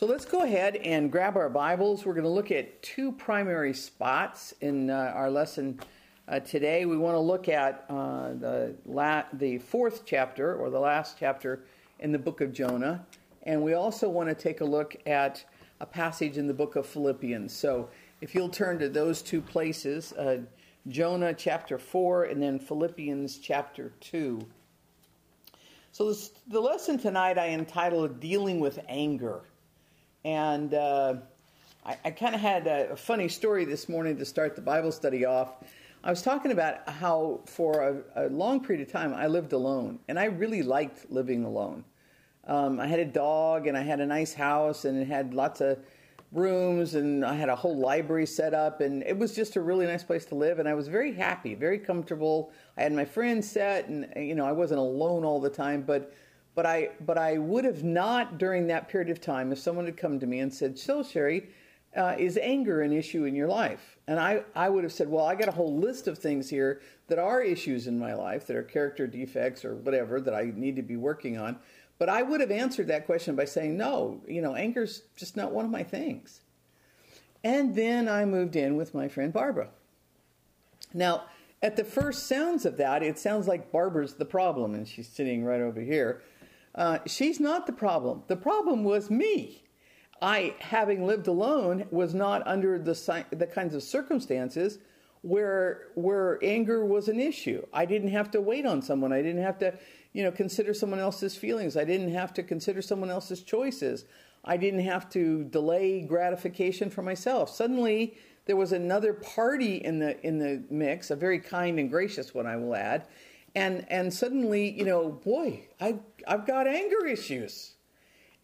So let's go ahead and grab our Bibles. We're going to look at two primary spots in uh, our lesson uh, today. We want to look at uh, the, la- the fourth chapter, or the last chapter in the book of Jonah. And we also want to take a look at a passage in the book of Philippians. So if you'll turn to those two places, uh, Jonah chapter 4 and then Philippians chapter 2. So this, the lesson tonight I entitled Dealing with Anger. And uh, I, I kind of had a, a, funny story this morning to start the Bible study off. I was talking about how for a, a long period of time I lived alone, and I really liked living alone. Um, I had a dog, and I had a nice house, and it had lots of rooms, and I had a whole library set up, and it was just a really nice place to live. And I was very happy, very comfortable. I had my friends set, and you know I wasn't alone all the time, but but I but I would have not during that period of time if someone had come to me and said, "So Sherry, uh, is anger an issue in your life?" And I I would have said, "Well, I got a whole list of things here that are issues in my life that are character defects or whatever that I need to be working on." But I would have answered that question by saying, "No, you know, anger's just not one of my things." And then I moved in with my friend Barbara. Now, at the first sounds of that, it sounds like Barbara's the problem, and she's sitting right over here. Uh, she's not the problem. The problem was me. I, having lived alone, was not under the the kinds of circumstances where where anger was an issue. I didn't have to wait on someone. I didn't have to, you know, consider someone else's feelings. I didn't have to consider someone else's choices. I didn't have to delay gratification for myself. Suddenly, there was another party in the in the mix, a very kind and gracious one, I will add, and and suddenly you know boy i i've got anger issues.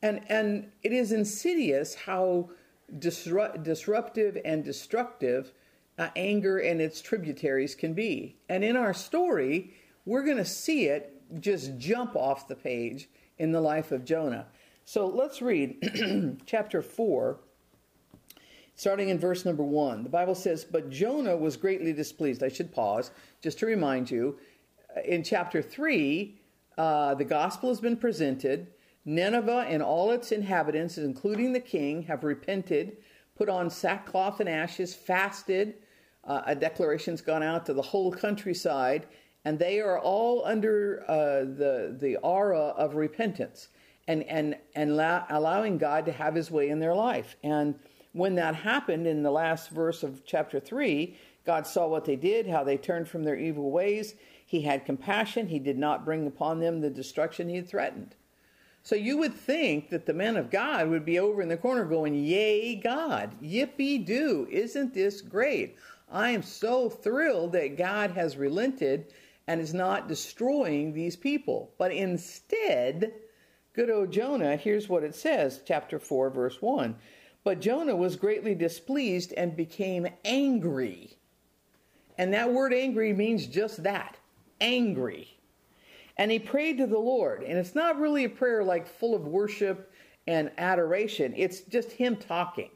And and it is insidious how disrupt, disruptive and destructive uh, anger and its tributaries can be. And in our story we're going to see it just jump off the page in the life of jonah. So let's read chapter 4 starting in verse number 1 the bible says but jonah was greatly displeased. I should pause just to remind you in chapter 3, uh, the gospel has been presented. Nineveh and all its inhabitants, including the king, have repented, put on sackcloth and ashes, fasted. Uh, a declaration's gone out to the whole countryside, and they are all under uh, the the aura of repentance and and and la- allowing God to have His way in their life. And when that happened in the last verse of chapter three, God saw what they did, how they turned from their evil ways. He had compassion. He did not bring upon them the destruction he had threatened. So you would think that the men of God would be over in the corner going, Yay, God, yippee doo, isn't this great? I am so thrilled that God has relented and is not destroying these people. But instead, good old Jonah, here's what it says, chapter 4, verse 1. But Jonah was greatly displeased and became angry. And that word angry means just that angry. And he prayed to the Lord. And it's not really a prayer like full of worship and adoration, it's just him talking.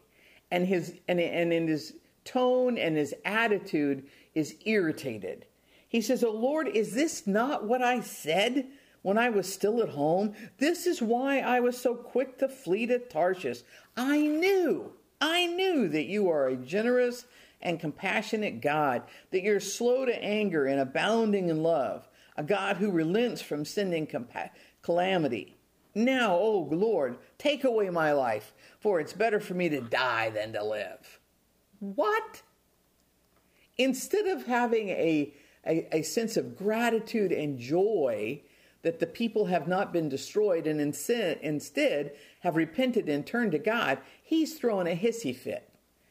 And his and, and in his tone and his attitude is irritated. He says, Oh Lord, is this not what I said when I was still at home? This is why I was so quick to flee to Tarshish. I knew, I knew that you are a generous and compassionate God, that you're slow to anger and abounding in love, a God who relents from sending compa- calamity. Now, O oh Lord, take away my life, for it's better for me to die than to live. What? Instead of having a, a, a sense of gratitude and joy that the people have not been destroyed and instead have repented and turned to God, he's throwing a hissy fit.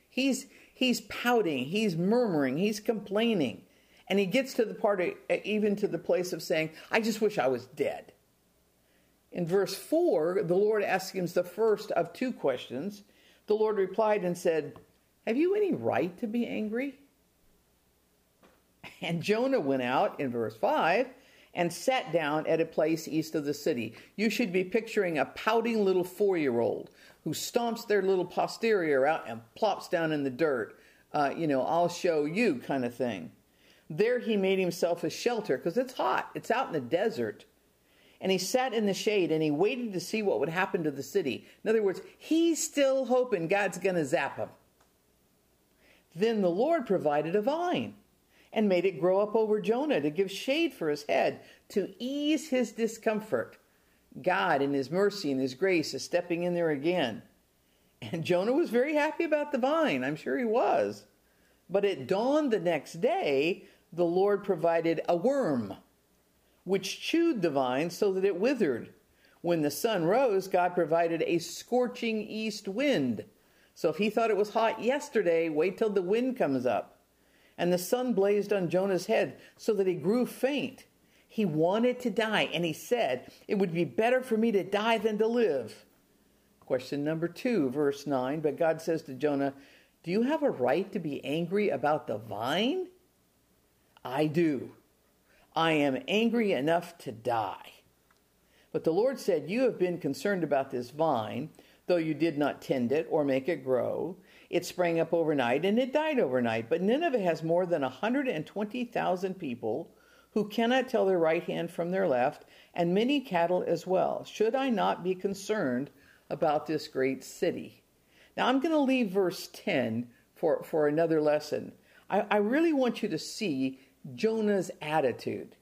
He's, he's pouting, he's murmuring, he's complaining. And he gets to the part, of, even to the place of saying, I just wish I was dead. In verse 4, the Lord asks him the first of two questions. The Lord replied and said, Have you any right to be angry? And Jonah went out in verse 5 and sat down at a place east of the city. You should be picturing a pouting little four year old who stomps their little posterior out and plops down in the dirt. Uh, you know, I'll show you kind of thing. There he made himself a shelter because it's hot, it's out in the desert. and he sat in the shade and he waited to see what would happen to the city. In other words, he's still hoping God's going to zap him. Then the Lord provided a vine and made it grow up over Jonah to give shade for his head, to ease his discomfort. God, in his mercy and his grace, is stepping in there again. And Jonah was very happy about the vine. I'm sure he was. But at dawn the next day, the Lord provided a worm, which chewed the vine so that it withered. When the sun rose, God provided a scorching east wind. So if he thought it was hot yesterday, wait till the wind comes up. And the sun blazed on Jonah's head so that he grew faint. He wanted to die, and he said, It would be better for me to die than to live. Question number two, verse 9. But God says to Jonah, Do you have a right to be angry about the vine? I do. I am angry enough to die. But the Lord said, You have been concerned about this vine, though you did not tend it or make it grow. It sprang up overnight and it died overnight. But Nineveh has more than 120,000 people who cannot tell their right hand from their left, and many cattle as well. Should I not be concerned about this great city. Now, I'm going to leave verse 10 for, for another lesson. I, I really want you to see Jonah's attitude.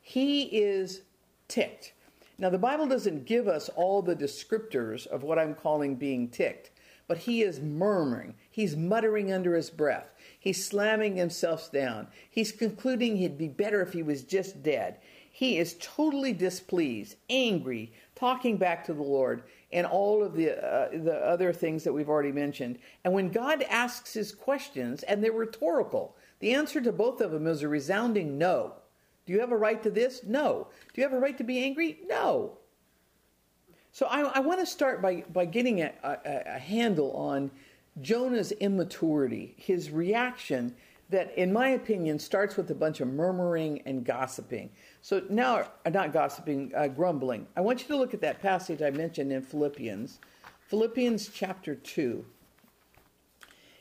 He is ticked. Now, the Bible doesn't give us all the descriptors of what I'm calling being ticked, but he is murmuring. He's muttering under his breath. He's slamming himself down. He's concluding he'd be better if he was just dead. He is totally displeased, angry, talking back to the Lord and all of the uh, the other things that we've already mentioned. And when God asks his questions, and they're rhetorical, the answer to both of them is a resounding no. Do you have a right to this? No. Do you have a right to be angry? No. So I, I want to start by, by getting a, a, a handle on Jonah's immaturity, his reaction that, in my opinion, starts with a bunch of murmuring and gossiping. So now, uh, not gossiping, uh, grumbling. I want you to look at that passage I mentioned in Philippians, Philippians chapter 2.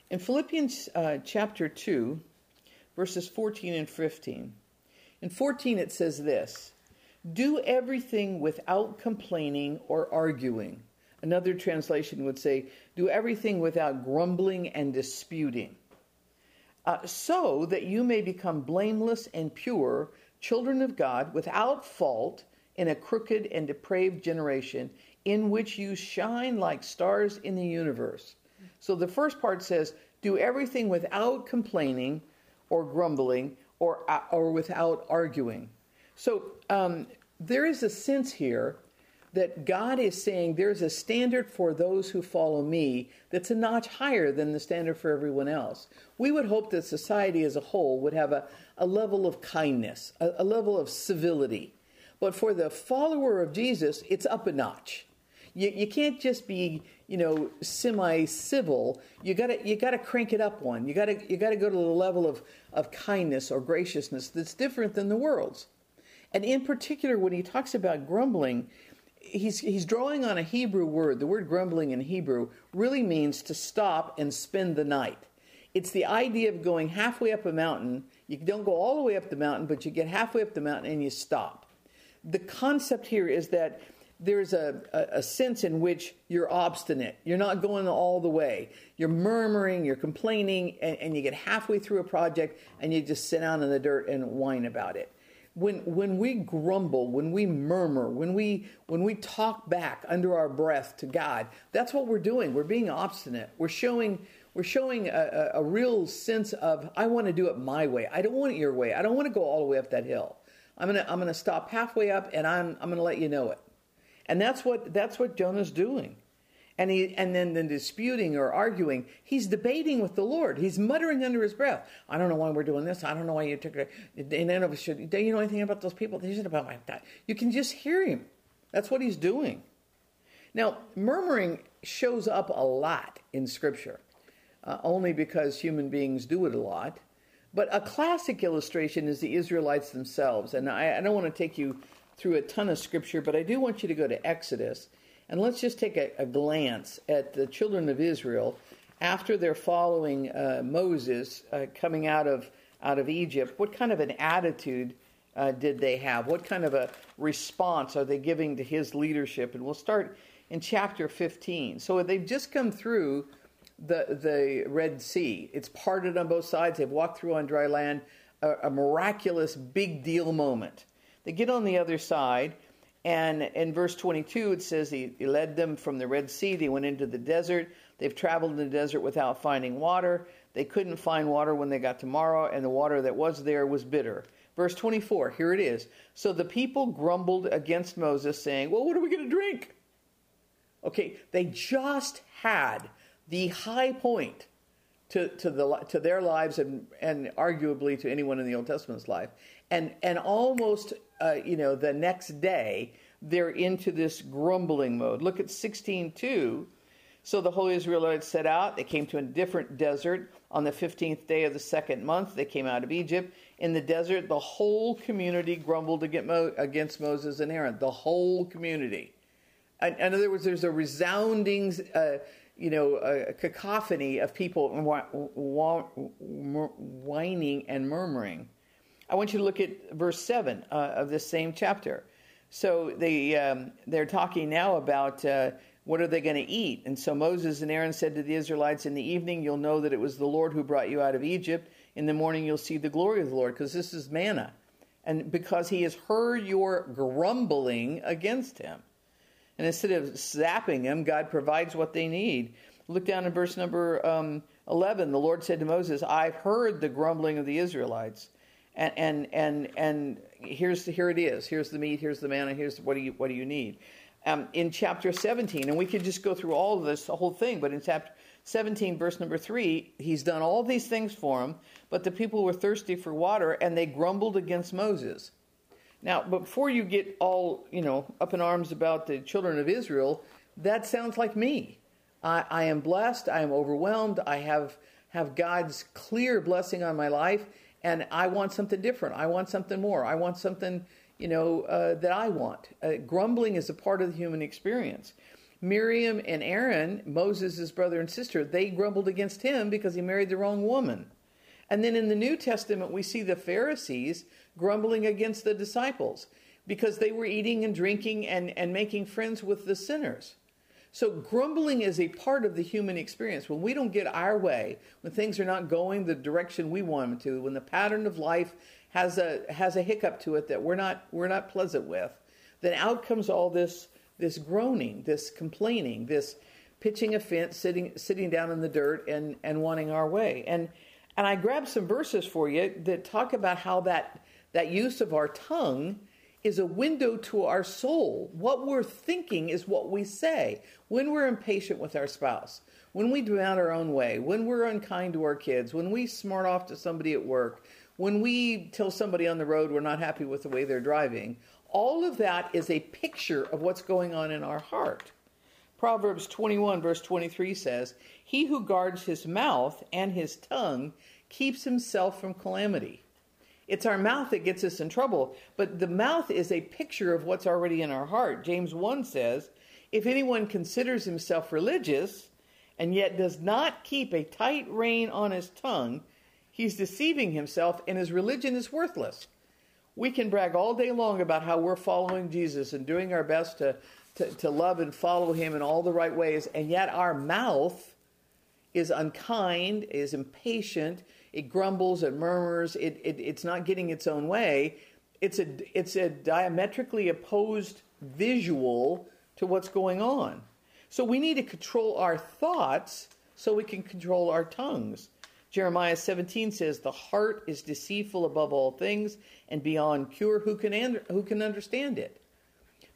In Philippians uh, chapter 2, verses 14 and 15. In 14, it says this Do everything without complaining or arguing. Another translation would say, Do everything without grumbling and disputing uh, so that you may become blameless and pure, children of God, without fault in a crooked and depraved generation, in which you shine like stars in the universe. So the first part says, do everything without complaining or grumbling or, uh, or without arguing. So um, there is a sense here that God is saying there's a standard for those who follow me that's a notch higher than the standard for everyone else. We would hope that society as a whole would have a, a level of kindness, a, a level of civility. But for the follower of Jesus, it's up a notch. You, you can't just be, you know, semi-civil. You gotta you gotta crank it up one. You gotta you gotta go to the level of, of kindness or graciousness that's different than the world's. And in particular, when he talks about grumbling, he's he's drawing on a Hebrew word. The word grumbling in Hebrew really means to stop and spend the night. It's the idea of going halfway up a mountain. You don't go all the way up the mountain, but you get halfway up the mountain and you stop. The concept here is that there's a, a, a, sense in which you're obstinate. You're not going all the way. You're murmuring, you're complaining, and, and you get halfway through a project and you just sit down in the dirt and whine about it when when we grumble, when we murmur, when we when we talk back under our breath to God, that's what we're doing. We're being obstinate. We're showing we're showing a, a, a real sense of I want to do it my way. I don't want it your way. I don't want to go all the way up that hill. I'm gonna I'm gonna stop halfway up and I'm I'm gonna let you know it. And that's what that's what Jonah's doing and he and then the disputing or arguing he's debating with the lord. He's muttering under his breath. I don't know why we're doing this. I don't know why you took it. And none of us should. Do you know anything about those people? They should about my that you can just hear him. That's what he's doing. Now murmuring shows up a lot in scripture uh, only because human beings do it a lot. But a classic illustration is the israelites themselves. And I, I don't want to take you through a ton of scripture but i do want you to go to exodus and let's just take a, a glance at the children of Israel after they're following uh, Moses uh, coming out of out of Egypt. What kind of an attitude uh, did they have? What kind of a response are they giving to his leadership? And we'll start in chapter 15. So they've just come through the, the Red Sea. It's parted on both sides. They've walked through on dry land, a, a miraculous big deal moment. They get on the other side, and in verse 22, it says he, he led them from the Red Sea. They went into the desert. They've traveled in the desert without finding water. They couldn't find water when they got to Marah, and the water that was there was bitter. Verse 24, here it is. So the people grumbled against Moses, saying, Well, what are we going to drink? Okay, they just had the high point to, to, the, to their lives and, and arguably to anyone in the Old Testament's life. And, and almost, uh, you know, the next day, they're into this grumbling mode. Look at 16.2. So the whole Israelites set out. They came to a different desert on the 15th day of the second month. They came out of Egypt. In the desert, the whole community grumbled against Moses and Aaron. The whole community. In other words, there's a resounding uh, you know, a, cacophony of people whining and murmuring. I want you to look at verse 7 uh, of this same chapter. So they, um, they're talking now about uh, what are they going to eat. And so Moses and Aaron said to the Israelites, In the evening you'll know that it was the Lord who brought you out of Egypt. In the morning you'll see the glory of the Lord, because this is manna. And because he has heard your grumbling against him. And instead of zapping them, God provides what they need. Look down in verse number um, 11. The Lord said to Moses, I've heard the grumbling of the Israelites. And, and, and, and here's the, here it is. Here's the meat, here's the manna, here's what do you, what do you need. Um, in chapter 17, and we could just go through all of this, the whole thing, but in chapter 17, verse number 3, he's done all these things for them, but the people were thirsty for water, and they grumbled against Moses. Now, before you get all, you know, up in arms about the children of Israel, that sounds like me. I, I am blessed. I am overwhelmed. I have have God's clear blessing on my life, and I want something different. I want something more. I want something, you know, uh, that I want. Uh, grumbling is a part of the human experience. Miriam and Aaron, Moses' brother and sister, they grumbled against him because he married the wrong woman. And then in the New Testament, we see the Pharisees grumbling against the disciples because they were eating and drinking and, and making friends with the sinners. So, grumbling is a part of the human experience. When we don't get our way, when things are not going the direction we want them to, when the pattern of life has a, has a hiccup to it that we're not, we're not pleasant with, then out comes all this, this groaning, this complaining, this pitching a fence, sitting, sitting down in the dirt, and, and wanting our way. And, and I grabbed some verses for you that talk about how that that use of our tongue is a window to our soul. What we're thinking is what we say. When we're impatient with our spouse, when we demand our own way, when we're unkind to our kids, when we smart off to somebody at work, when we tell somebody on the road we're not happy with the way they're driving, all of that is a picture of what's going on in our heart. Proverbs 21, verse 23 says, He who guards his mouth and his tongue keeps himself from calamity. It's our mouth that gets us in trouble, but the mouth is a picture of what's already in our heart. James 1 says, If anyone considers himself religious and yet does not keep a tight rein on his tongue, he's deceiving himself and his religion is worthless. We can brag all day long about how we're following Jesus and doing our best to, to, to love and follow him in all the right ways, and yet our mouth is unkind, is impatient, it grumbles, it murmurs, it, it, it's not getting its own way. It's a, it's a diametrically opposed visual to what's going on. So we need to control our thoughts so we can control our tongues. Jeremiah 17 says, The heart is deceitful above all things and beyond cure. Who can, who can understand it?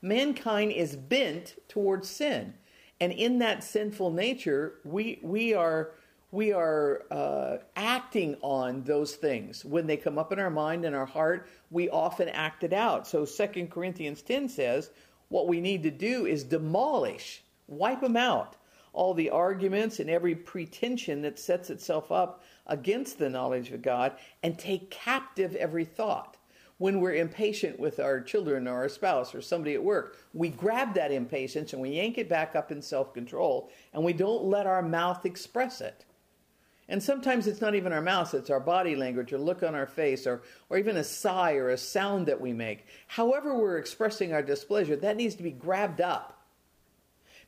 Mankind is bent towards sin. And in that sinful nature, we, we are we are uh, acting on those things. When they come up in our mind and our heart we often act it out. So 2 corinthians 10 says what we need to do is demolish wipe them out all the arguments and every pretension that sets itself up against the knowledge of god and take captive every thought. When we're impatient with our children or our spouse or somebody at work, we grab that impatience and we yank it back up in self control and we don't let our mouth express it. And sometimes it's not even our mouth, it's our body language or look on our face or, or even a sigh or a sound that we make. However, we're expressing our displeasure, that needs to be grabbed up.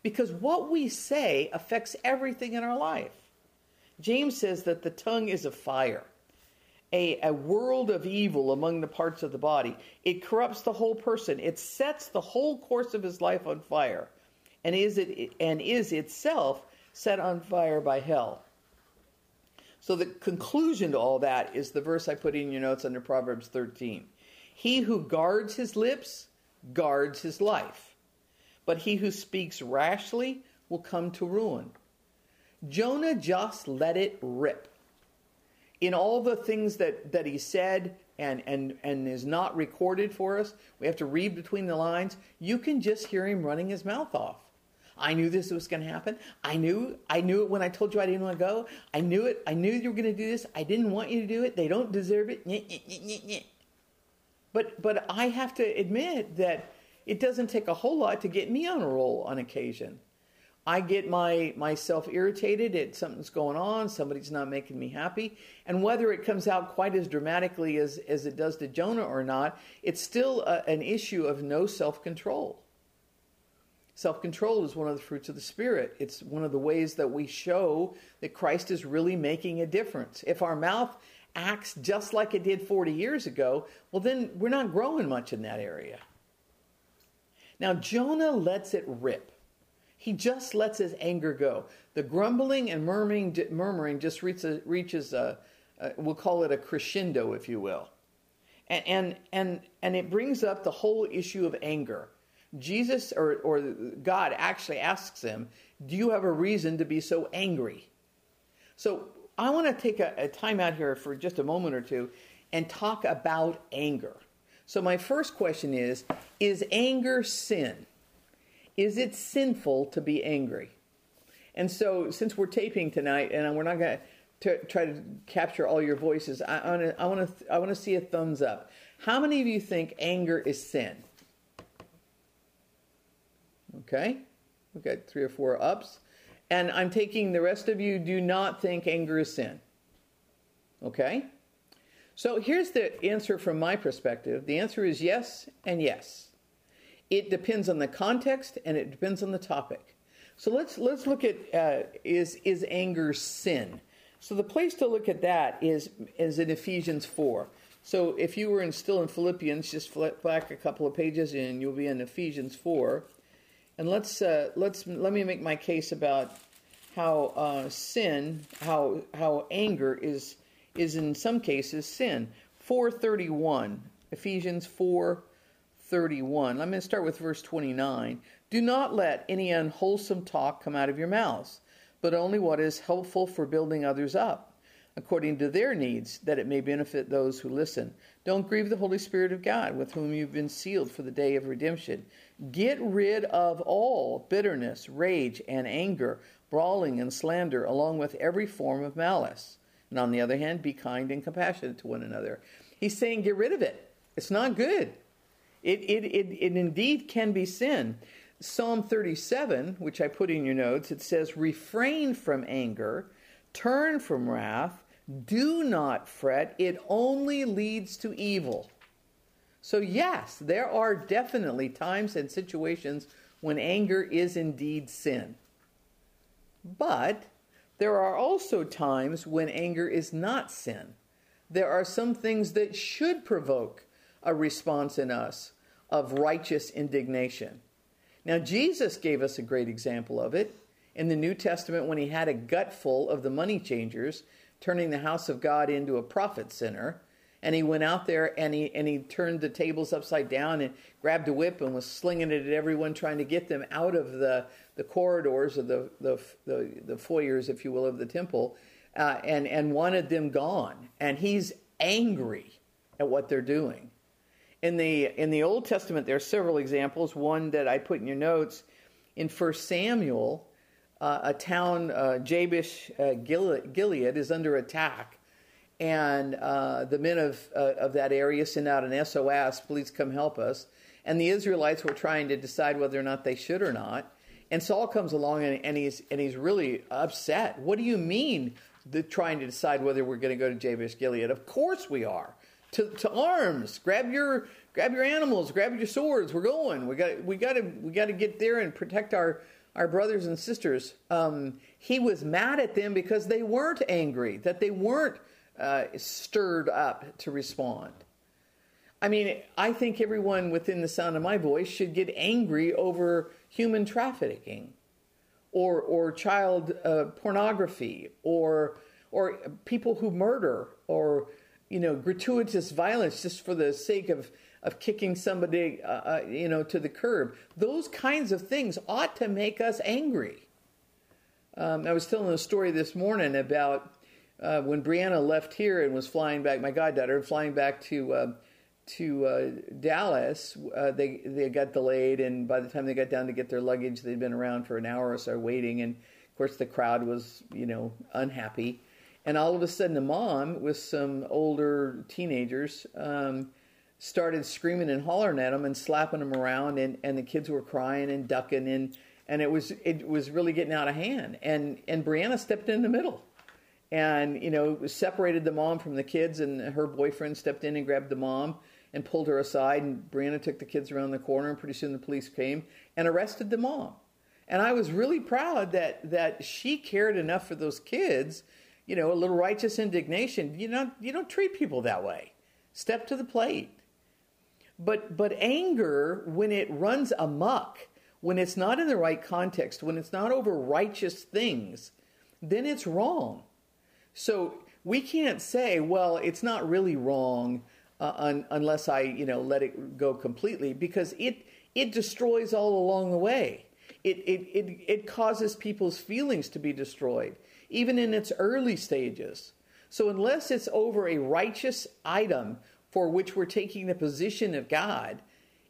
Because what we say affects everything in our life. James says that the tongue is a fire, a, a world of evil among the parts of the body. It corrupts the whole person, it sets the whole course of his life on fire, and is, it, and is itself set on fire by hell. So the conclusion to all that is the verse I put in your notes under Proverbs 13. He who guards his lips guards his life, but he who speaks rashly will come to ruin. Jonah just let it rip. In all the things that, that he said and, and, and is not recorded for us, we have to read between the lines, you can just hear him running his mouth off. I knew this was going to happen. I knew I knew it when I told you I didn't want to go. I knew it. I knew you were going to do this. I didn't want you to do it. They don't deserve it. But but I have to admit that it doesn't take a whole lot to get me on a roll on occasion. I get my myself irritated at something's going on, somebody's not making me happy, and whether it comes out quite as dramatically as as it does to Jonah or not, it's still a, an issue of no self-control. Self control is one of the fruits of the Spirit. It's one of the ways that we show that Christ is really making a difference. If our mouth acts just like it did 40 years ago, well, then we're not growing much in that area. Now, Jonah lets it rip. He just lets his anger go. The grumbling and murmuring, murmuring just reaches, reaches a, a, we'll call it a crescendo, if you will. And, and, and, and it brings up the whole issue of anger. Jesus or, or God actually asks him, Do you have a reason to be so angry? So I want to take a, a time out here for just a moment or two and talk about anger. So, my first question is Is anger sin? Is it sinful to be angry? And so, since we're taping tonight and we're not going to try to capture all your voices, I I want to I want to see a thumbs up. How many of you think anger is sin? Okay? We've got three or four ups. And I'm taking the rest of you do not think anger is sin. Okay? So here's the answer from my perspective the answer is yes and yes. It depends on the context and it depends on the topic. So let's let's look at uh, is is anger sin? So the place to look at that is is in Ephesians four. So if you were in, still in Philippians, just flip back a couple of pages and you'll be in Ephesians four. And let's uh, let's let me make my case about how uh, sin, how how anger is is in some cases sin. 431, Ephesians 4:31. I'm going to start with verse 29. Do not let any unwholesome talk come out of your mouths, but only what is helpful for building others up according to their needs, that it may benefit those who listen. Don't grieve the Holy Spirit of God, with whom you've been sealed for the day of redemption. Get rid of all bitterness, rage, and anger, brawling and slander, along with every form of malice. And on the other hand, be kind and compassionate to one another. He's saying, get rid of it. It's not good. It, it, it, it indeed can be sin. Psalm 37, which I put in your notes, it says, refrain from anger, turn from wrath, do not fret, it only leads to evil. So, yes, there are definitely times and situations when anger is indeed sin. But there are also times when anger is not sin. There are some things that should provoke a response in us of righteous indignation. Now, Jesus gave us a great example of it in the New Testament when he had a gut full of the money changers turning the house of God into a profit center. And he went out there and he and he turned the tables upside down and grabbed a whip and was slinging it at everyone, trying to get them out of the, the corridors of the, the, the, the foyers, if you will, of the temple, uh, and and wanted them gone. And he's angry at what they're doing. In the in the Old Testament, there are several examples. One that I put in your notes in First Samuel uh, a town, uh, Jabesh uh, Gilead, is under attack. And uh, the men of, uh, of that area send out an SOS, please come help us. And the Israelites were trying to decide whether or not they should or not. And Saul comes along and, and, he's, and he's really upset. What do you mean the, trying to decide whether we're going to go to Jabesh Gilead. Of course we are. To, to arms. Grab your grab your animals. Grab your swords. We're going. We got we got to we got to get there and protect our our brothers and sisters. Um, he was mad at them because they weren't angry, that they weren't uh, stirred up to respond. I mean, I think everyone within the sound of my voice should get angry over human trafficking or, or child uh, pornography or, or people who murder or, you know, gratuitous violence just for the sake of, of kicking somebody, uh, uh, you know, to the curb. Those kinds of things ought to make us angry. Um, I was telling a story this morning about uh, when Brianna left here and was flying back, my goddaughter, flying back to uh, to uh, Dallas, uh, they they got delayed, and by the time they got down to get their luggage, they'd been around for an hour or so waiting, and of course the crowd was you know unhappy, and all of a sudden the mom with some older teenagers um, started screaming and hollering at them and slapping them around, and, and the kids were crying and ducking, and and it was it was really getting out of hand, and and Brianna stepped in the middle and you know separated the mom from the kids and her boyfriend stepped in and grabbed the mom and pulled her aside and brianna took the kids around the corner and pretty soon the police came and arrested the mom. And i was really proud that that she cared enough for those kids you know a little righteous indignation. You know you don't treat people that way. Step to the plate. But but anger when it runs amok when it's not in the right context when it's not over righteous things then it's wrong so we can't say, well, it's not really wrong uh, un- unless I, you know, let it go completely because it it destroys all along the way. It, it, it, it causes people's feelings to be destroyed, even in its early stages. So, unless it's over a righteous item for which we're taking the position of God,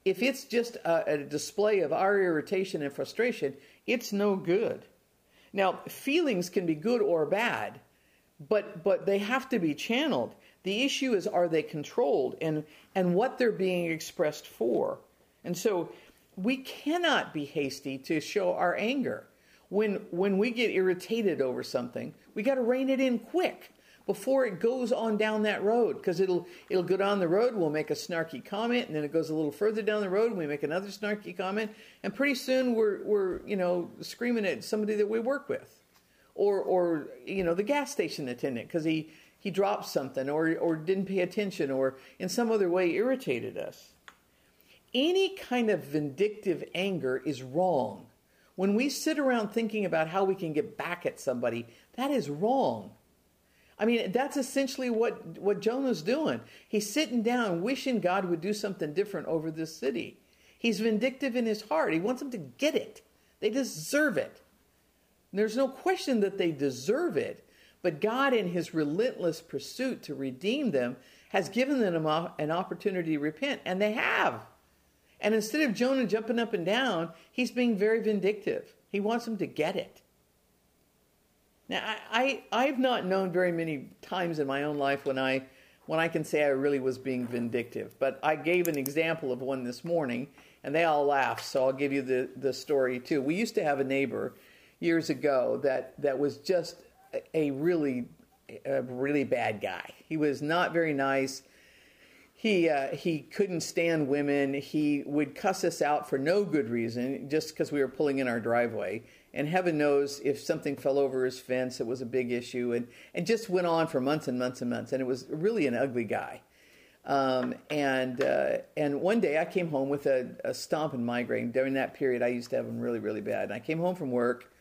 if it's just a, a display of our irritation and frustration, it's no good. Now, feelings can be good or bad but but they have to be channeled. The issue is are they controlled and and what they're being expressed for. And so we cannot be hasty to show our anger. When when we get irritated over something, we got to rein it in quick before it goes on down that road because it'll it'll go down the road we'll make a snarky comment and then it goes a little further down the road and we make another snarky comment and pretty soon we're we're you know screaming at somebody that we work with or or you know the gas station attendant because he he dropped something or or didn't pay attention or in some other way irritated us. Any kind of vindictive anger is wrong. When we sit around thinking about how we can get back at somebody, that is wrong. I mean, that's essentially what, what Jonah's doing. He's sitting down wishing God would do something different over this city. He's vindictive in his heart. He wants them to get it. They deserve it. There's no question that they deserve it, but God, in his relentless pursuit to redeem them, has given them an opportunity to repent, and they have. And instead of Jonah jumping up and down, he's being very vindictive. He wants them to get it. Now, I, I, have not known very many times in my own life when I, when I can say I really was being vindictive, but I gave an example of one this morning, and they all laughed, so I'll give you the, the story too. We used to have a neighbor years ago that that was just a really a really bad guy. He was not very nice. He uh, he couldn't stand women. He would cuss us out for no good reason, just because we were pulling in our driveway. And heaven knows if something fell over his fence, it was a big issue, and and just went on for months and months and months. And it was really an ugly guy. Um, and uh, and one day I came home with a, a stomp and migraine. During that period, I used to have them really really bad. And I came home from work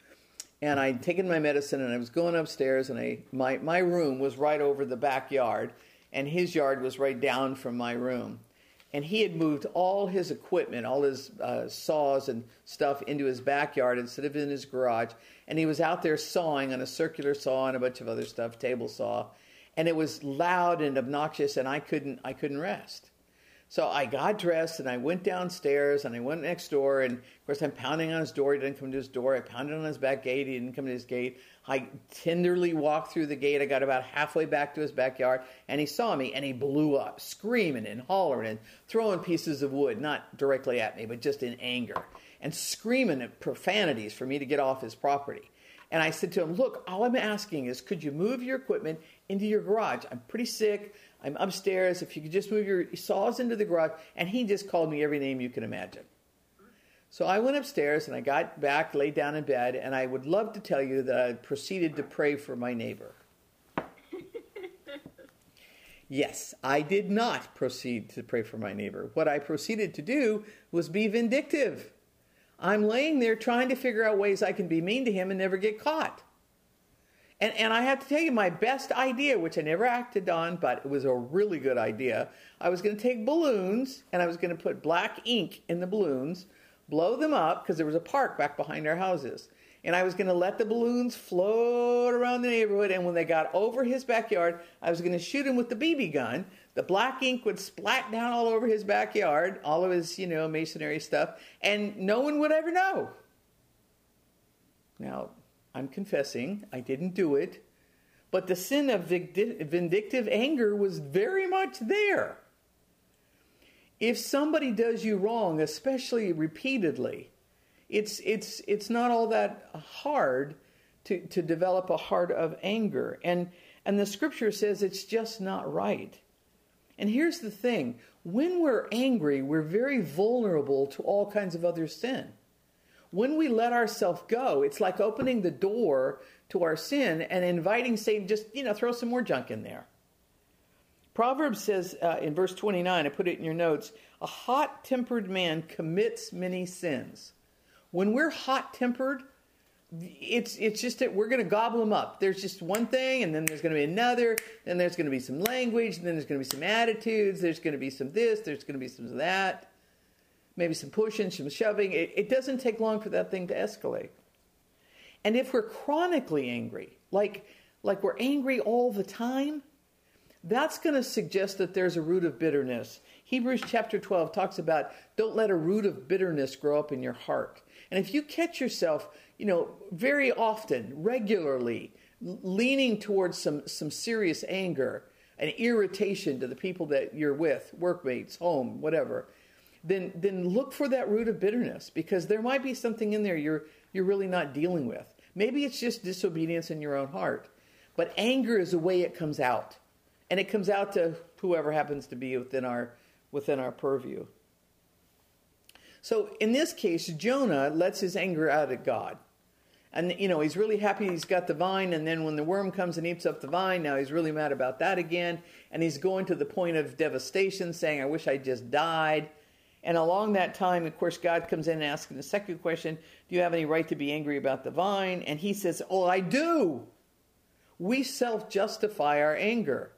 and I'd taken my medicine and I was going upstairs and I my my room was right over the backyard and his yard was right down from my room. And he had moved all his equipment, all his uh, saws and stuff into his backyard instead of in his garage. And he was out there sawing on a circular saw and a bunch of other stuff, table saw. And it was loud and obnoxious, and I couldn't, I couldn't rest. So I got dressed and I went downstairs and I went next door. And of course, I'm pounding on his door. He didn't come to his door. I pounded on his back gate. He didn't come to his gate. I tenderly walked through the gate. I got about halfway back to his backyard and he saw me and he blew up, screaming and hollering and throwing pieces of wood, not directly at me, but just in anger. and screaming at profanities for me to get off his property. And I said to him, Look, all I'm asking is could you move your equipment into your garage? I'm pretty sick. I'm upstairs. If you could just move your saws into the garage. And he just called me every name you can imagine. So I went upstairs and I got back, laid down in bed, and I would love to tell you that I proceeded to pray for my neighbor. yes, I did not proceed to pray for my neighbor. What I proceeded to do was be vindictive. I'm laying there trying to figure out ways I can be mean to him and never get caught. And, and I have to tell you, my best idea, which I never acted on, but it was a really good idea, I was going to take balloons and I was going to put black ink in the balloons, blow them up, because there was a park back behind our houses. And I was going to let the balloons float around the neighborhood. And when they got over his backyard, I was going to shoot him with the BB gun. The black ink would splat down all over his backyard, all of his, you know, masonry stuff, and no one would ever know. Now, I'm confessing, I didn't do it, but the sin of vindictive anger was very much there. If somebody does you wrong, especially repeatedly, it's, it's, it's not all that hard to, to develop a heart of anger. And, and the scripture says it's just not right. And here's the thing when we're angry, we're very vulnerable to all kinds of other sin when we let ourselves go, it's like opening the door to our sin and inviting Satan just, you know, throw some more junk in there. Proverbs says uh, in verse 29, I put it in your notes, a hot tempered man commits many sins. When we're hot tempered, it's it's just that we're going to gobble them up. There's just one thing, and then there's going to be another, then there's going to be some language, and then there's going to be some attitudes, there's going to be some this, there's going to be some that maybe some pushing, some shoving. It, it doesn't take long for that thing to escalate. And if we're chronically angry, like, like we're angry all the time, that's going to suggest that there's a root of bitterness. Hebrews chapter 12 talks about don't let a root of bitterness grow up in your heart. And if you catch yourself, you know, very often, regularly, leaning towards some, some serious anger and irritation to the people that you're with, workmates, home, whatever, then then look for that root of bitterness because there might be something in there you're you're really not dealing with. Maybe it's just disobedience in your own heart. But anger is the way it comes out. And it comes out to whoever happens to be within our within our purview. So in this case, Jonah lets his anger out at God. And you know, he's really happy he's got the vine, and then when the worm comes and eats up the vine, now he's really mad about that again. And he's going to the point of devastation, saying, I wish I just died. And along that time, of course, God comes in and asks the second question Do you have any right to be angry about the vine? And he says, Oh, I do. We self justify our anger.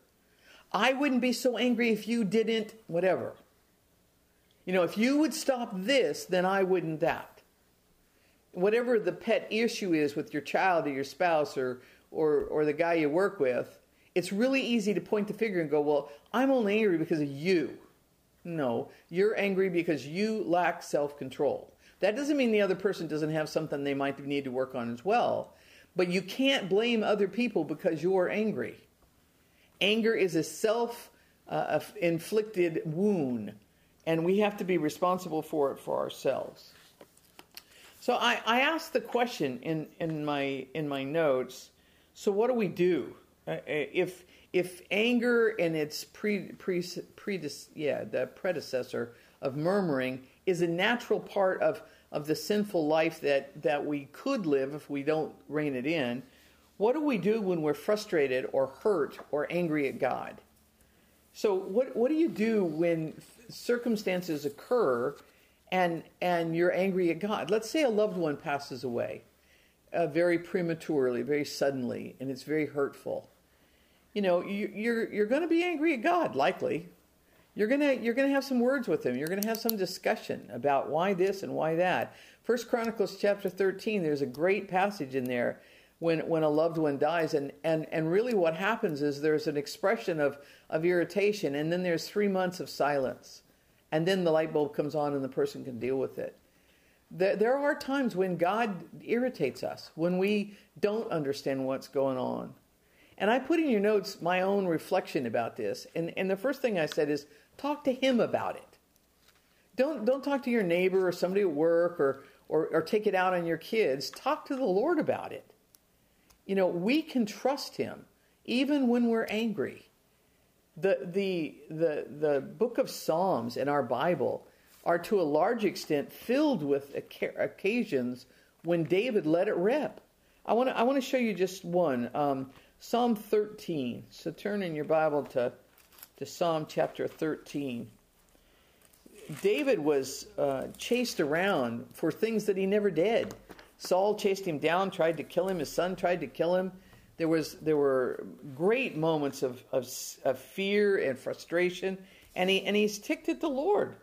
I wouldn't be so angry if you didn't, whatever. You know, if you would stop this, then I wouldn't that. Whatever the pet issue is with your child or your spouse or, or, or the guy you work with, it's really easy to point the finger and go, Well, I'm only angry because of you. No, you're angry because you lack self control. That doesn't mean the other person doesn't have something they might need to work on as well, but you can't blame other people because you're angry. Anger is a self uh, inflicted wound, and we have to be responsible for it for ourselves. So I, I asked the question in, in, my, in my notes so, what do we do? Uh, uh if if anger and its pre, pre, pre, yeah, the predecessor of murmuring is a natural part of, of the sinful life that, that we could live if we don't rein it in, what do we do when we're frustrated or hurt or angry at God? So, what, what do you do when circumstances occur and, and you're angry at God? Let's say a loved one passes away uh, very prematurely, very suddenly, and it's very hurtful you know, you, you're you're going to be angry at God, likely. You're gonna you're gonna have some words with him. You're gonna have some discussion about why this and why that. First Chronicles chapter 13. There's a great passage in there when when a loved one dies, and and and really what happens is there's an expression of of irritation, and then there's three months of silence, and then the light bulb comes on, and the person can deal with it. There are times when God irritates us, when we don't understand what's going on. And I put in your notes my own reflection about this. And, and the first thing I said is talk to him about it. Don't, don't talk to your neighbor or somebody at work or, or, or take it out on your kids, talk to the Lord about it. You know, we can trust Him even when we're angry. The, the, the, the book of Psalms in our Bible are to a large extent filled with occasions when David let it rip. I want to I want to show you just one. Um, Psalm 13. So turn in your Bible to to Psalm chapter 13. David was uh, chased around for things that he never did. Saul chased him down, tried to kill him. His son tried to kill him. There was there were great moments of, of, of fear and frustration, and he and he's ticked at the Lord.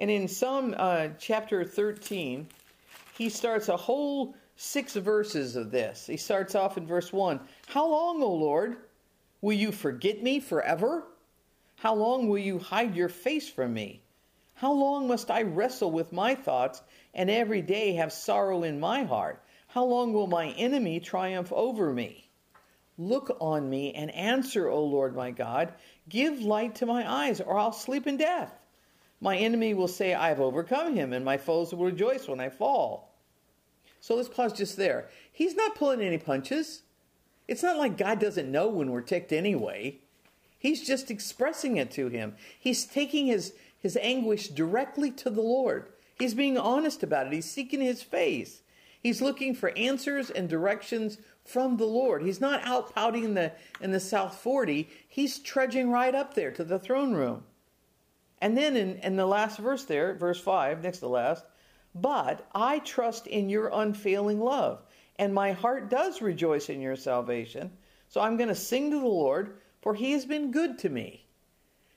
And in Psalm uh, chapter 13, he starts a whole six verses of this. He starts off in verse 1 How long, O Lord, will you forget me forever? How long will you hide your face from me? How long must I wrestle with my thoughts and every day have sorrow in my heart? How long will my enemy triumph over me? Look on me and answer, O Lord my God. Give light to my eyes, or I'll sleep in death. My enemy will say, I have overcome him, and my foes will rejoice when I fall. So let's pause just there. He's not pulling any punches. It's not like God doesn't know when we're ticked anyway. He's just expressing it to him. He's taking his, his anguish directly to the Lord. He's being honest about it. He's seeking his face. He's looking for answers and directions from the Lord. He's not out pouting in the, in the South 40. He's trudging right up there to the throne room. And then in, in the last verse there, verse 5, next to last, but I trust in your unfailing love, and my heart does rejoice in your salvation. So I'm going to sing to the Lord, for he has been good to me.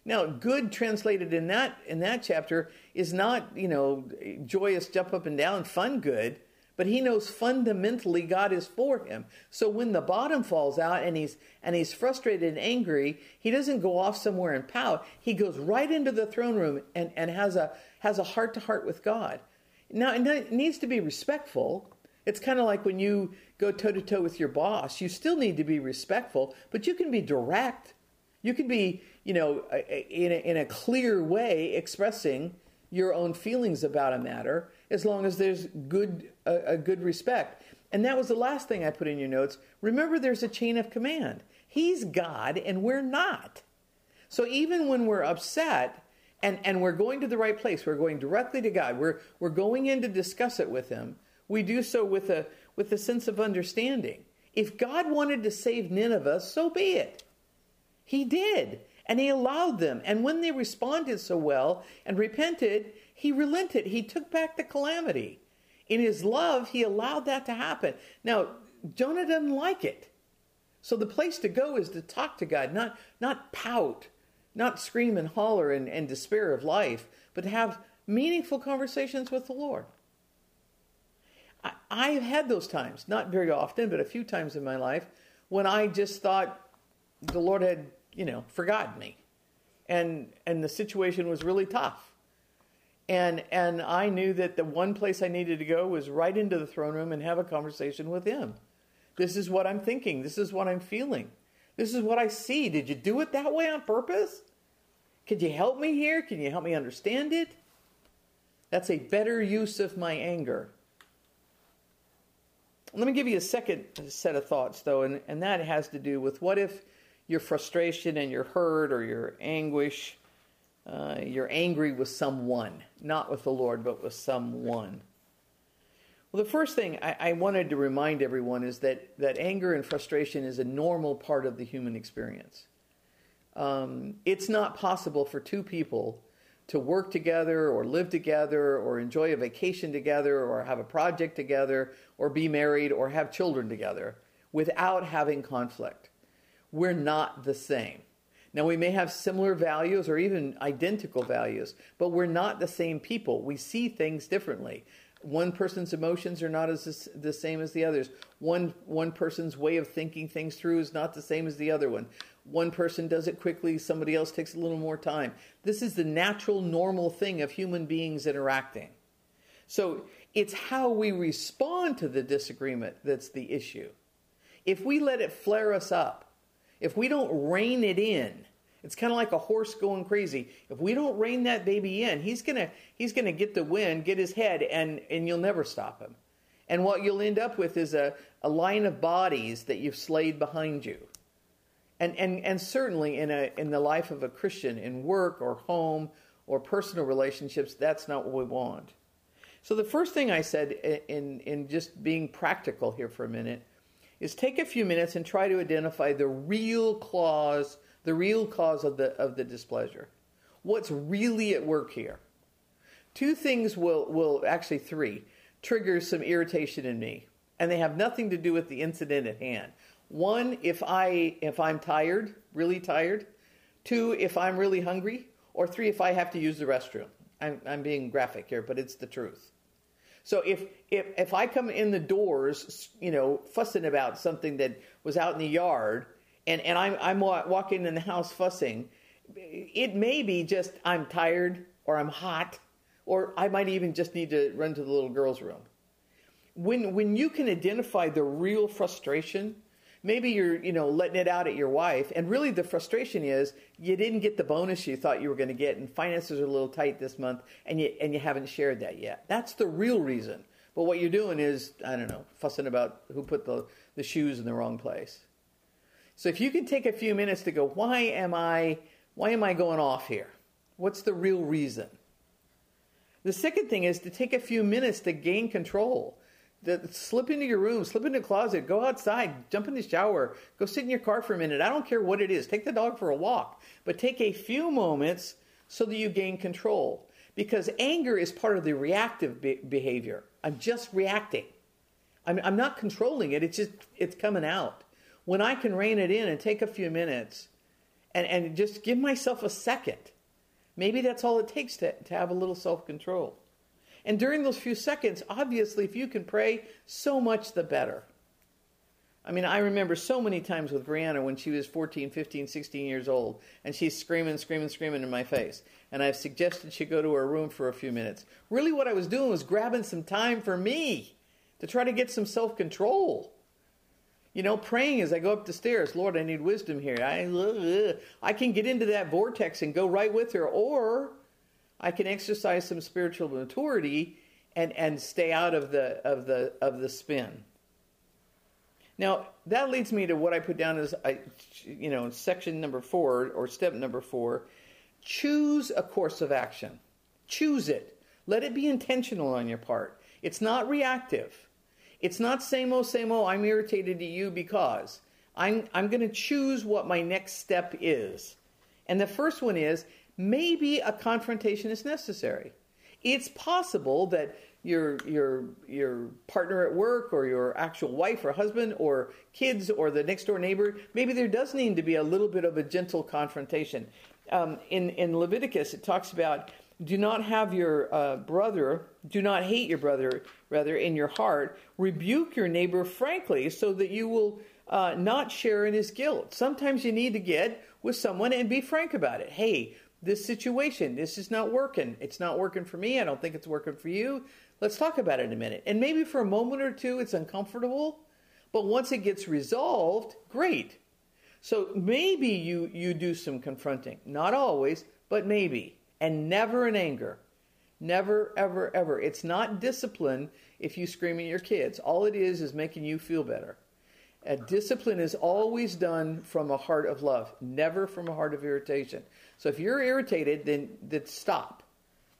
Now, good translated in that in that chapter is not, you know, joyous jump up and down fun good, but he knows fundamentally God is for him. So when the bottom falls out and he's and he's frustrated and angry, he doesn't go off somewhere and pout. He goes right into the throne room and, and has a has a heart to heart with God. Now, it needs to be respectful. It's kind of like when you go toe to toe with your boss, you still need to be respectful, but you can be direct. You can be, you know, in a, in a clear way expressing your own feelings about a matter as long as there's good a, a good respect. And that was the last thing I put in your notes. Remember there's a chain of command. He's God and we're not. So even when we're upset, and, and we're going to the right place. We're going directly to God. We're, we're going in to discuss it with Him. We do so with a, with a sense of understanding. If God wanted to save Nineveh, so be it. He did. And He allowed them. And when they responded so well and repented, He relented. He took back the calamity. In His love, He allowed that to happen. Now, Jonah doesn't like it. So the place to go is to talk to God, not, not pout not scream and holler and, and despair of life, but have meaningful conversations with the Lord. I, I've had those times, not very often, but a few times in my life, when I just thought the Lord had, you know, forgotten me. And and the situation was really tough. And and I knew that the one place I needed to go was right into the throne room and have a conversation with him. This is what I'm thinking. This is what I'm feeling. This is what I see. Did you do it that way on purpose? Could you help me here? Can you help me understand it? That's a better use of my anger. Let me give you a second set of thoughts, though, and, and that has to do with what if your frustration and your hurt or your anguish, uh, you're angry with someone, not with the Lord, but with someone. Well, the first thing I, I wanted to remind everyone is that, that anger and frustration is a normal part of the human experience um, it's not possible for two people to work together or live together or enjoy a vacation together or have a project together or be married or have children together without having conflict. We're not the same. Now, we may have similar values or even identical values, but we're not the same people. We see things differently. One person's emotions are not as the same as the others. One, one person's way of thinking things through is not the same as the other one. One person does it quickly, somebody else takes a little more time. This is the natural, normal thing of human beings interacting. So it's how we respond to the disagreement that's the issue. If we let it flare us up, if we don't rein it in, It's kind of like a horse going crazy. If we don't rein that baby in, he's gonna he's gonna get the wind, get his head, and and you'll never stop him. And what you'll end up with is a, a line of bodies that you've slayed behind you. And and and certainly in a in the life of a Christian, in work or home or personal relationships, that's not what we want. So the first thing I said in in just being practical here for a minute is take a few minutes and try to identify the real cause, the real cause of the of the displeasure. What's really at work here? Two things will will actually three trigger some irritation in me, and they have nothing to do with the incident at hand. One, if I if I'm tired, really tired. Two, if I'm really hungry, or three, if I have to use the restroom. I'm, I'm being graphic here, but it's the truth. So if, if if I come in the doors, you know, fussing about something that was out in the yard, and and I'm I'm walking in the house fussing, it may be just I'm tired or I'm hot, or I might even just need to run to the little girl's room. When when you can identify the real frustration, maybe you're you know letting it out at your wife, and really the frustration is you didn't get the bonus you thought you were going to get, and finances are a little tight this month, and you and you haven't shared that yet. That's the real reason. But what you're doing is I don't know fussing about who put the the shoes in the wrong place. So if you can take a few minutes to go, why am I why am I going off here? What's the real reason? The second thing is to take a few minutes to gain control. The, slip into your room, slip into the closet, go outside, jump in the shower, go sit in your car for a minute. I don't care what it is. Take the dog for a walk, but take a few moments so that you gain control. Because anger is part of the reactive be- behavior. I'm just reacting. I'm, I'm not controlling it. It's just it's coming out. When I can rein it in and take a few minutes, and, and just give myself a second, maybe that's all it takes to, to have a little self control. And during those few seconds, obviously, if you can pray, so much the better. I mean, I remember so many times with Brianna when she was 14, 15, 16 years old, and she's screaming, screaming, screaming in my face. And I've suggested she go to her room for a few minutes. Really, what I was doing was grabbing some time for me to try to get some self control. You know, praying as I go up the stairs, Lord, I need wisdom here. I, uh, I can get into that vortex and go right with her, or I can exercise some spiritual maturity and, and stay out of the, of, the, of the spin. Now, that leads me to what I put down as, I, you know, section number four or step number four. Choose a course of action. Choose it. Let it be intentional on your part. It's not reactive. It's not same old, same old, I'm irritated at you because. I'm, I'm going to choose what my next step is. And the first one is maybe a confrontation is necessary. It's possible that your your your partner at work or your actual wife or husband or kids or the next door neighbor maybe there does need to be a little bit of a gentle confrontation. Um, in in leviticus it talks about do not have your uh, brother do not hate your brother rather in your heart. Rebuke your neighbor frankly so that you will uh, not share in his guilt. Sometimes you need to get with someone and be frank about it. Hey this situation. This is not working. It's not working for me. I don't think it's working for you. Let's talk about it in a minute. And maybe for a moment or two it's uncomfortable, but once it gets resolved, great. So maybe you you do some confronting. Not always, but maybe. And never in anger. Never ever ever. It's not discipline if you scream at your kids. All it is is making you feel better. A discipline is always done from a heart of love, never from a heart of irritation. So if you're irritated, then, then stop.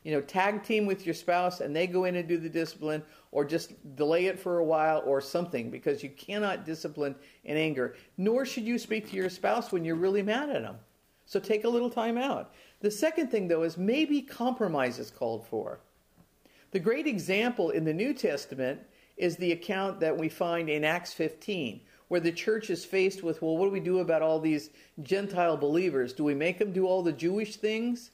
You know, tag team with your spouse and they go in and do the discipline, or just delay it for a while or something, because you cannot discipline in anger. Nor should you speak to your spouse when you're really mad at them. So take a little time out. The second thing, though, is maybe compromise is called for. The great example in the New Testament is the account that we find in Acts 15 where the church is faced with, well, what do we do about all these Gentile believers? Do we make them do all the Jewish things?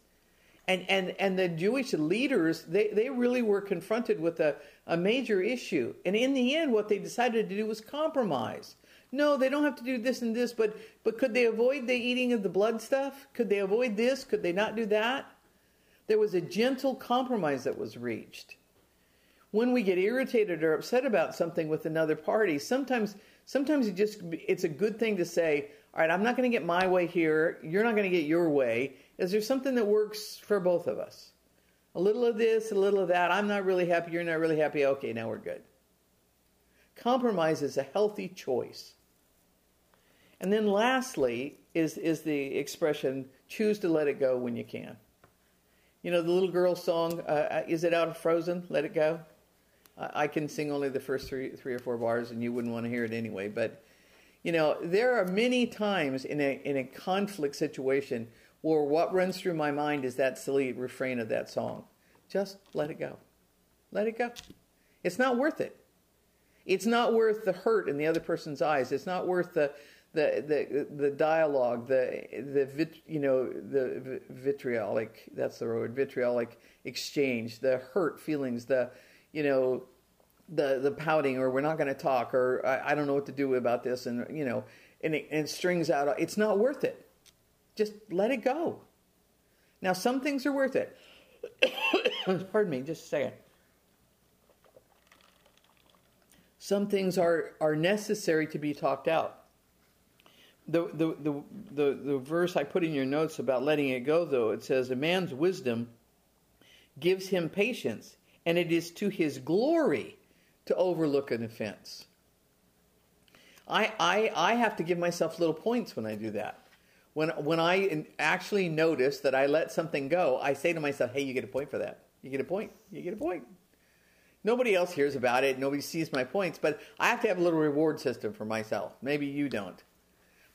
And, and, and the Jewish leaders, they, they really were confronted with a, a major issue. And in the end, what they decided to do was compromise. No, they don't have to do this and this, but, but could they avoid the eating of the blood stuff? Could they avoid this? Could they not do that? There was a gentle compromise that was reached. when we get irritated or upset about something with another party, sometimes sometimes it just it's a good thing to say, all right, I'm not going to get my way here. You're not going to get your way. Is there something that works for both of us? A little of this, a little of that. I'm not really happy. You're not really happy. Okay, now we're good. Compromise is a healthy choice. And then lastly is, is the expression choose to let it go when you can. You know, the little girl song, uh, uh is it out of Frozen? Let it go? I can sing only the first three, three or four bars, and you wouldn't want to hear it anyway. But you know, there are many times in a in a conflict situation where what runs through my mind is that silly refrain of that song. Just let it go. Let it go. It's not worth it. It's not worth the hurt in the other person's eyes. It's not worth the the the, the dialogue, the the vit, you know the vitriolic. That's the word. Vitriolic exchange, the hurt feelings, the you know, the the pouting or we're not going to talk or I, I, don't know what to do about this and you know, and it, and strings out. It's not worth it. Just let it go. Now, some things are worth it. Pardon me, just a second. Some things are, are necessary to be talked out. The, the, the, the, the verse I put in your notes about letting it go, though, it says, A man's wisdom gives him patience and it is to his glory to overlook an offense. I, I, I have to give myself little points when I do that. When, when I actually notice that I let something go, I say to myself, hey, you get a point for that. You get a point. You get a point. Nobody else hears about it. Nobody sees my points, but I have to have a little reward system for myself. Maybe you don't.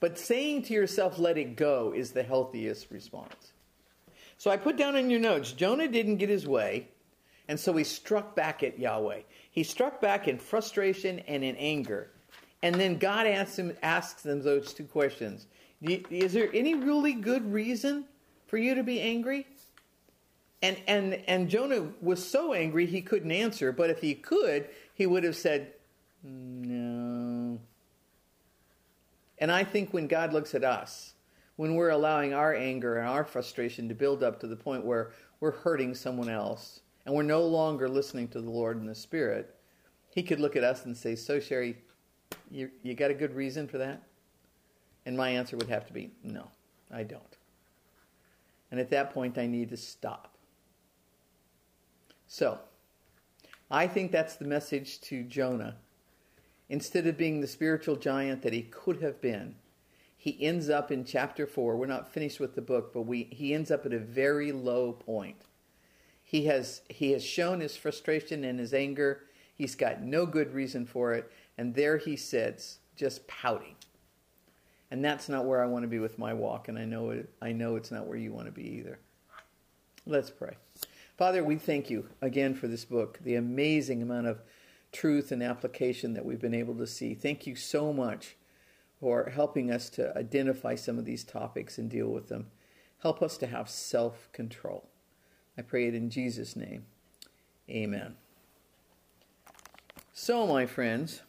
But saying to yourself, let it go, is the healthiest response. So I put down in your notes Jonah didn't get his way. And so he struck back at Yahweh. He struck back in frustration and in anger. And then God asks him, asks them those two questions. Is there any really good reason for you to be angry? And, and, and Jonah was so angry he couldn't answer, but if he could, he would have said, No. And I think when God looks at us, when we're allowing our anger and our frustration to build up to the point where we're hurting someone else, and we're no longer listening to the Lord and the Spirit, He could look at us and say, So, Sherry, you, you got a good reason for that? And my answer would have to be, No, I don't. And at that point, I need to stop. So, I think that's the message to Jonah. Instead of being the spiritual giant that he could have been, he ends up in chapter 4. We're not finished with the book, but we, he ends up at a very low point. He has, he has shown his frustration and his anger. He's got no good reason for it. And there he sits, just pouting. And that's not where I want to be with my walk. And I know, it, I know it's not where you want to be either. Let's pray. Father, we thank you again for this book, the amazing amount of truth and application that we've been able to see. Thank you so much for helping us to identify some of these topics and deal with them. Help us to have self control. I pray it in Jesus' name. Amen. So, my friends,